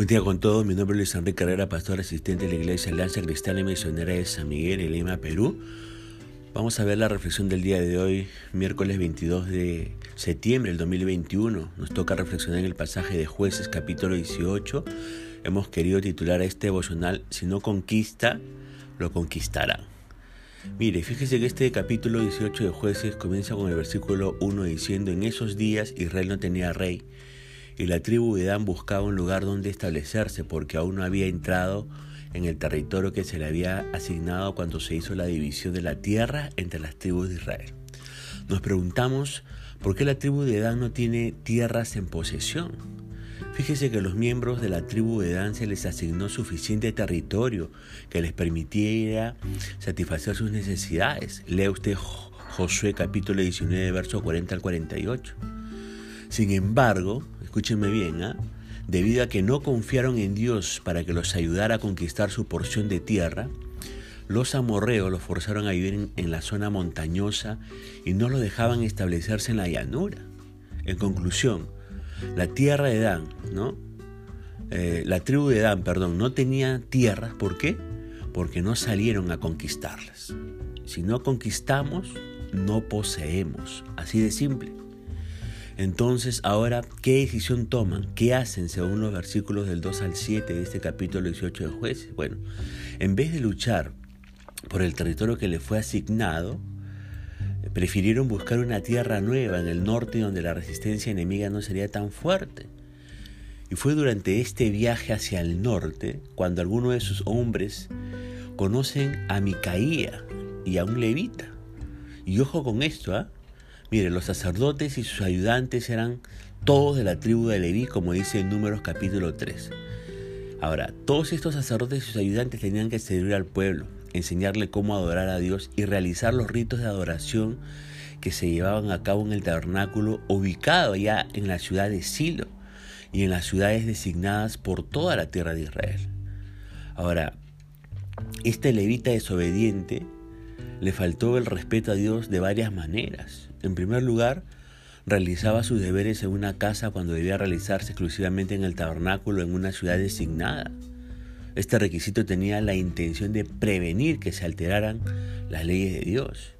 Buen día con todos, mi nombre es Luis Enrique Carrera, pastor asistente de la Iglesia Alianza Cristiana y Misionera de San Miguel en Lima, Perú. Vamos a ver la reflexión del día de hoy, miércoles 22 de septiembre del 2021. Nos toca reflexionar en el pasaje de Jueces capítulo 18. Hemos querido titular a este devocional, si no conquista, lo conquistará. Mire, fíjese que este capítulo 18 de Jueces comienza con el versículo 1 diciendo, en esos días Israel no tenía rey y la tribu de Dan buscaba un lugar donde establecerse porque aún no había entrado en el territorio que se le había asignado cuando se hizo la división de la tierra entre las tribus de Israel. Nos preguntamos por qué la tribu de Dan no tiene tierras en posesión. Fíjese que los miembros de la tribu de Dan se les asignó suficiente territorio que les permitiera satisfacer sus necesidades. Lea usted Josué capítulo 19, verso 40 al 48. Sin embargo, escúchenme bien, ¿ah? debido a que no confiaron en Dios para que los ayudara a conquistar su porción de tierra, los amorreos los forzaron a vivir en, la zona montañosa y no los dejaban establecerse en la llanura. En conclusión, la tierra de Dan, ¿no? Eh, la tribu de Dan, perdón, no tenía tierras. ¿Por qué? Porque no salieron a conquistarlas. Si no conquistamos, no poseemos. Así de simple. Entonces, ahora, ¿qué decisión toman? ¿Qué hacen según los versículos del 2 al 7 de este capítulo 18 de jueces? Bueno, en vez de luchar por el territorio que les fue asignado, prefirieron buscar una tierra nueva en el norte donde la resistencia enemiga no sería tan fuerte. Y fue durante este viaje hacia el norte cuando algunos de sus hombres conocen a Micaía y a un levita. Y ojo con esto, ¿ah? Mire, los sacerdotes y sus ayudantes eran todos de la tribu de Leví, como dice en Números capítulo 3. Ahora, todos estos sacerdotes y sus ayudantes tenían que servir al pueblo, enseñarle cómo adorar a Dios y realizar los ritos de adoración que se llevaban a cabo en el tabernáculo ubicado ya en la ciudad de Silo y en las ciudades designadas por toda la tierra de Israel. Ahora, este levita desobediente le faltó el respeto a Dios de varias maneras. En primer lugar, realizaba sus deberes en una casa cuando debía realizarse exclusivamente en el tabernáculo en una ciudad designada. Este requisito tenía la intención de prevenir que se alteraran las leyes de Dios.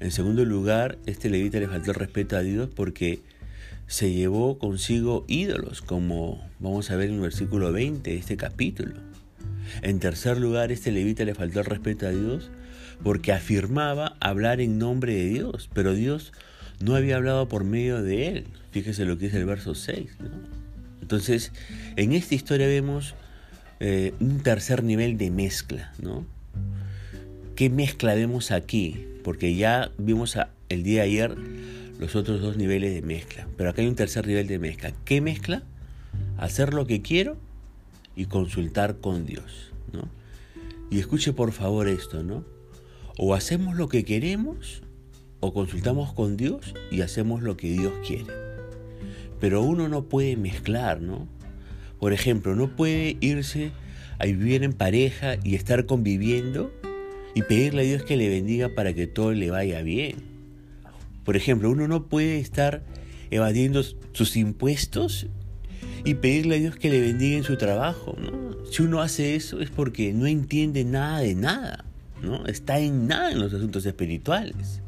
En segundo lugar, este levita le faltó el respeto a Dios porque se llevó consigo ídolos, como vamos a ver en el versículo 20 de este capítulo. En tercer lugar, este levita le faltó el respeto a Dios porque afirmaba hablar en nombre de Dios, pero Dios no había hablado por medio de él. Fíjese lo que dice el verso 6. Entonces, en esta historia vemos eh, un tercer nivel de mezcla. ¿no? ¿Qué mezcla vemos aquí? Porque ya vimos el día de ayer los otros dos niveles de mezcla, pero acá hay un tercer nivel de mezcla. ¿Qué mezcla? Hacer lo que quiero y consultar con Dios. ¿no? Y escuche por favor esto, ¿no? O hacemos lo que queremos o consultamos con Dios y hacemos lo que Dios quiere. Pero uno no puede mezclar, ¿no? Por ejemplo, no puede irse a vivir en pareja y estar conviviendo y pedirle a Dios que le bendiga para que todo le vaya bien. Por ejemplo, uno no puede estar evadiendo sus impuestos y pedirle a Dios que le bendiga en su trabajo. ¿no? Si uno hace eso es porque no entiende nada de nada. ¿No? Está en nada en los asuntos espirituales.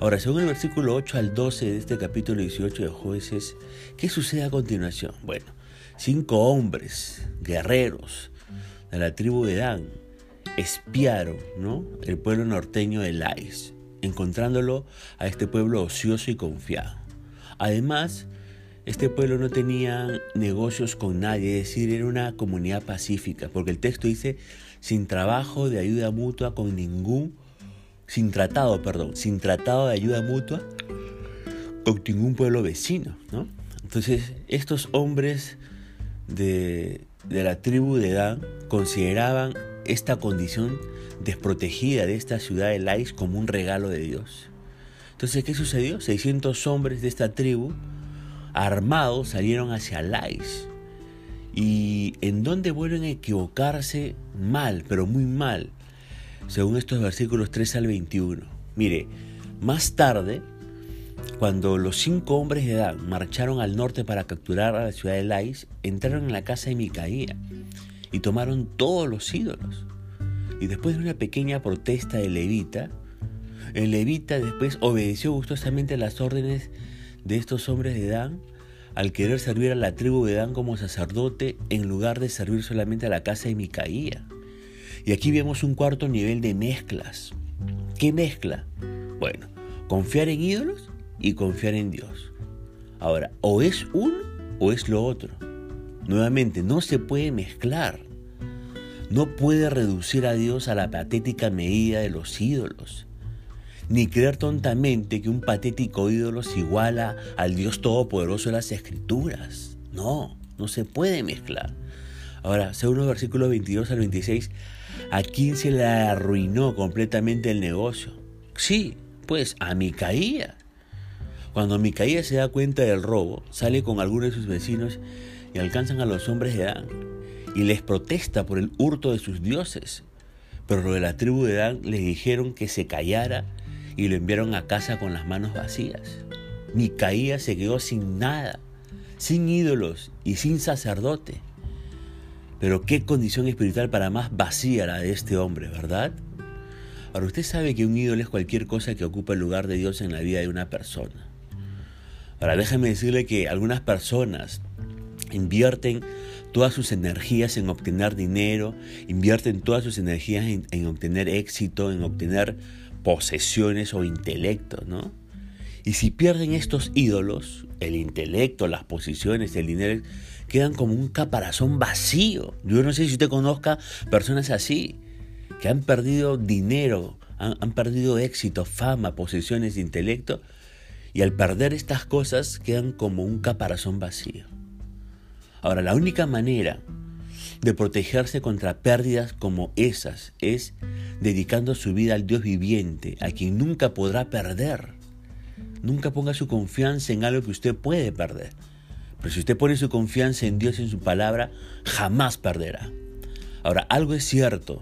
Ahora, según el versículo 8 al 12 de este capítulo 18 de jueces, ¿qué sucede a continuación? Bueno, cinco hombres, guerreros de la tribu de Dan, espiaron ¿no? el pueblo norteño de Lais, encontrándolo a este pueblo ocioso y confiado. Además, este pueblo no tenía negocios con nadie, es decir, era una comunidad pacífica, porque el texto dice sin trabajo de ayuda mutua con ningún, sin tratado, perdón, sin tratado de ayuda mutua con ningún pueblo vecino, ¿no? Entonces, estos hombres de, de la tribu de Dan consideraban esta condición desprotegida de esta ciudad de Lais como un regalo de Dios. Entonces, ¿qué sucedió? 600 hombres de esta tribu, armados, salieron hacia Lais y en dónde vuelven a equivocarse mal, pero muy mal, según estos versículos 3 al 21. Mire, más tarde, Cuando los cinco hombres de Adán marcharon al norte para capturar a la ciudad de Lais, entraron en la casa de Micaía y tomaron todos los ídolos. Y después de una pequeña protesta de Levita, el Levita después obedeció gustosamente las órdenes de estos hombres de Dan al querer servir a la tribu de Dan como sacerdote en lugar de servir solamente a la casa de Micaía. Y aquí vemos un cuarto nivel de mezclas. ¿Qué mezcla? Bueno, confiar en ídolos y confiar en Dios. Ahora, o es uno o es lo otro. Nuevamente, no se puede mezclar. No puede reducir a Dios a la patética medida de los ídolos ni creer tontamente que un patético ídolo se iguala al Dios Todopoderoso de las Escrituras. No, no se puede mezclar. Ahora, según los versículos 22 al 26, ¿a quién se le arruinó completamente el negocio? Sí, pues a Micaía. Cuando Micaía se da cuenta del robo, sale con algunos de sus vecinos y alcanzan a los hombres de Dan y les protesta por el hurto de sus dioses. Pero los de la tribu de Dan les dijeron que se callara y lo enviaron a casa con las manos vacías. Micaías se quedó sin nada, sin ídolos y sin sacerdote. Pero qué condición espiritual para más vacía la de este hombre, ¿verdad? Ahora usted sabe que un ídolo es cualquier cosa que ocupa el lugar de Dios en la vida de una persona. Ahora déjeme decirle que algunas personas invierten todas sus energías en obtener dinero, invierten todas sus energías en, en obtener éxito, en obtener posesiones o intelecto, ¿no? Y si pierden estos ídolos, el intelecto, las posiciones, el dinero, quedan como un caparazón vacío. Yo no sé si usted conozca personas así, que han perdido dinero, han, han perdido éxito, fama, posesiones, intelecto, y al perder estas cosas quedan como un caparazón vacío. Ahora, la única manera de protegerse contra pérdidas como esas es dedicando su vida al Dios viviente, a quien nunca podrá perder. Nunca ponga su confianza en algo que usted puede perder. Pero si usted pone su confianza en Dios y en su palabra, jamás perderá. Ahora, algo es cierto.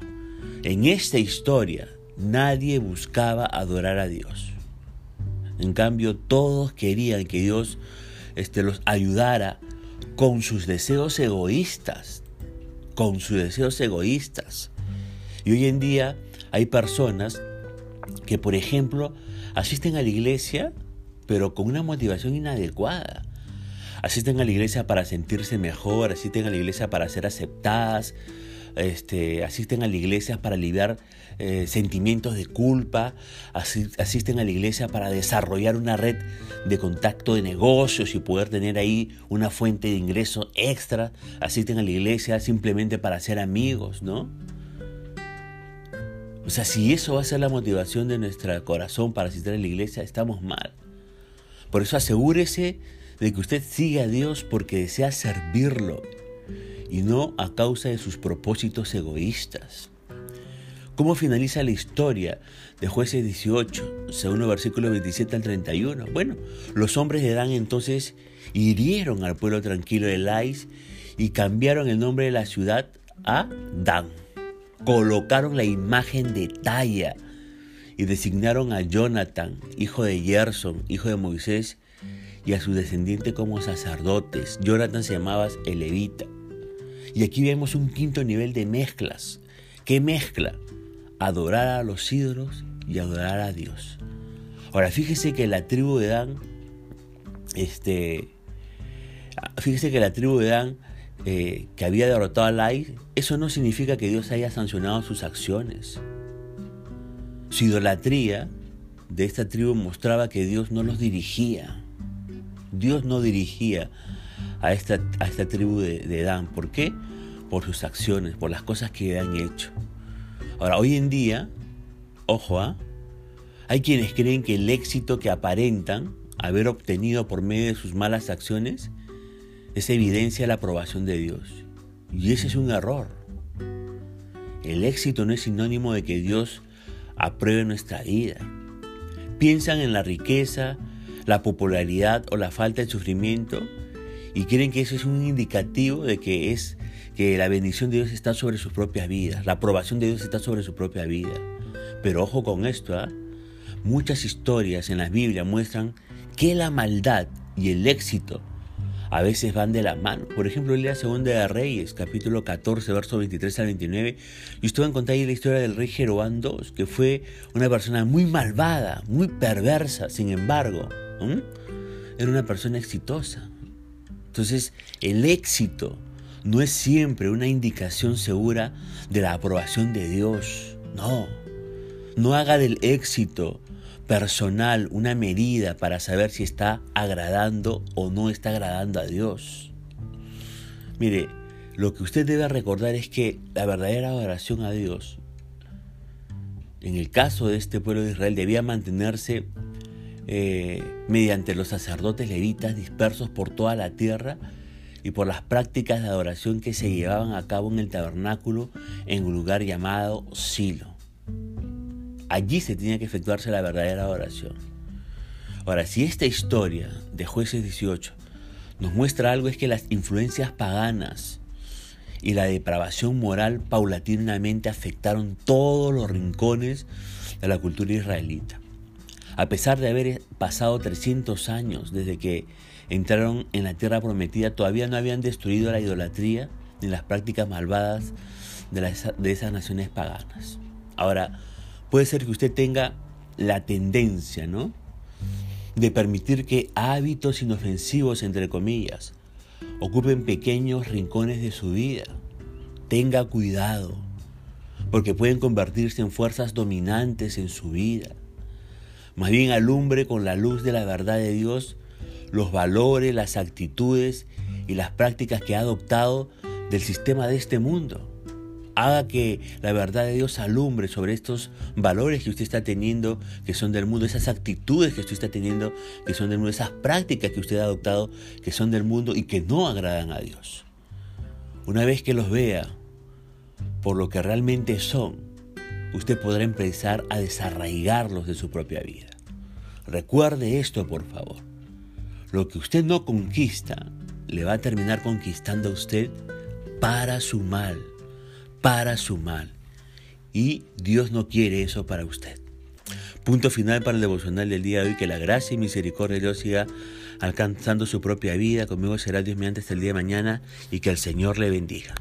En esta historia nadie buscaba adorar a Dios. En cambio, todos querían que Dios este, los ayudara con sus deseos egoístas. Con sus deseos egoístas. Y hoy en día hay personas que, por ejemplo, asisten a la iglesia, pero con una motivación inadecuada. Asisten a la iglesia para sentirse mejor, asisten a la iglesia para ser aceptadas, este, asisten a la iglesia para aliviar eh, sentimientos de culpa, asisten a la iglesia para desarrollar una red de contacto de negocios y poder tener ahí una fuente de ingreso extra, asisten a la iglesia simplemente para ser amigos, ¿no? O sea, si eso va a ser la motivación de nuestro corazón para asistir a la iglesia, estamos mal. Por eso asegúrese de que usted siga a Dios porque desea servirlo y no a causa de sus propósitos egoístas. ¿Cómo finaliza la historia de jueces 18, según versículo 27 al 31? Bueno, los hombres de Dan entonces hirieron al pueblo tranquilo de Lais y cambiaron el nombre de la ciudad a Dan colocaron la imagen de talla y designaron a Jonathan, hijo de Gerson, hijo de Moisés, y a su descendiente como sacerdotes. Jonathan se llamaba el levita. Y aquí vemos un quinto nivel de mezclas. ¿Qué mezcla? Adorar a los ídolos y adorar a Dios. Ahora, fíjese que la tribu de Dan, este, fíjese que la tribu de Dan eh, que había derrotado a Lai, eso no significa que Dios haya sancionado sus acciones. Su idolatría de esta tribu mostraba que Dios no los dirigía. Dios no dirigía a esta, a esta tribu de, Dan. ¿Por qué? Por sus acciones, por las cosas que han hecho. Ahora, hoy en día, ojo, ¿ah? hay quienes creen que el éxito que aparentan haber obtenido por medio de sus malas acciones es evidencia la aprobación de Dios. Y ese es un error. El éxito no es sinónimo de que Dios apruebe nuestra vida. Piensan en la riqueza, la popularidad o la falta de sufrimiento y creen que eso es un indicativo de que es que la bendición de Dios está sobre sus propias vidas, la aprobación de Dios está sobre su propia vida. Pero ojo con esto, ¿ah? muchas historias en la Biblia muestran que la maldad y el éxito a veces van de la mano. Por ejemplo, lea Segunda de Reyes, capítulo 14, verso 23 al 29, y usted va a encontrar ahí la historia del rey Jeroboam II, que fue una persona muy malvada, muy perversa, sin embargo, era una persona exitosa. Entonces, el éxito no es siempre una indicación segura de la aprobación de Dios. No, no haga del éxito personal, una medida para saber si está agradando o no está agradando a Dios. Mire, lo que usted debe recordar es que la verdadera oración a Dios, en el caso de este pueblo de Israel, debía mantenerse eh, mediante los sacerdotes levitas dispersos por toda la tierra y por las prácticas de adoración que se llevaban a cabo en el tabernáculo en un lugar llamado Silo. Allí se tenía que efectuarse la verdadera oración. Ahora, si esta historia de jueces 18 nos muestra algo es que las influencias paganas y la depravación moral paulatinamente afectaron todos los rincones de la cultura israelita. A pesar de haber pasado 300 años desde que entraron en la tierra prometida, todavía no habían destruido la idolatría ni las prácticas malvadas de, de esas naciones paganas. Ahora, puede ser que usted tenga la tendencia, ¿no? De permitir que hábitos inofensivos, entre comillas, ocupen pequeños rincones de su vida. Tenga cuidado, porque pueden convertirse en fuerzas dominantes en su vida. Más bien alumbre con la luz de la verdad de Dios los valores, las actitudes y las prácticas que ha adoptado del sistema de este mundo haga que la verdad de Dios alumbre sobre estos valores que usted está teniendo, que son del mundo, esas actitudes que usted está teniendo, que son del mundo, esas prácticas que usted ha adoptado, que son del mundo y que no agradan a Dios. Una vez que los vea por lo que realmente son, usted podrá empezar a desarraigarlos de su propia vida. Recuerde esto, por favor. Lo que usted no conquista, le va a terminar conquistando a usted para su mal para su mal. Y Dios no quiere eso para usted. Punto final para el devocional del día de hoy. Que la gracia y misericordia de Dios siga alcanzando su propia vida. Conmigo será Dios mediante hasta el día de mañana y que el Señor le bendiga.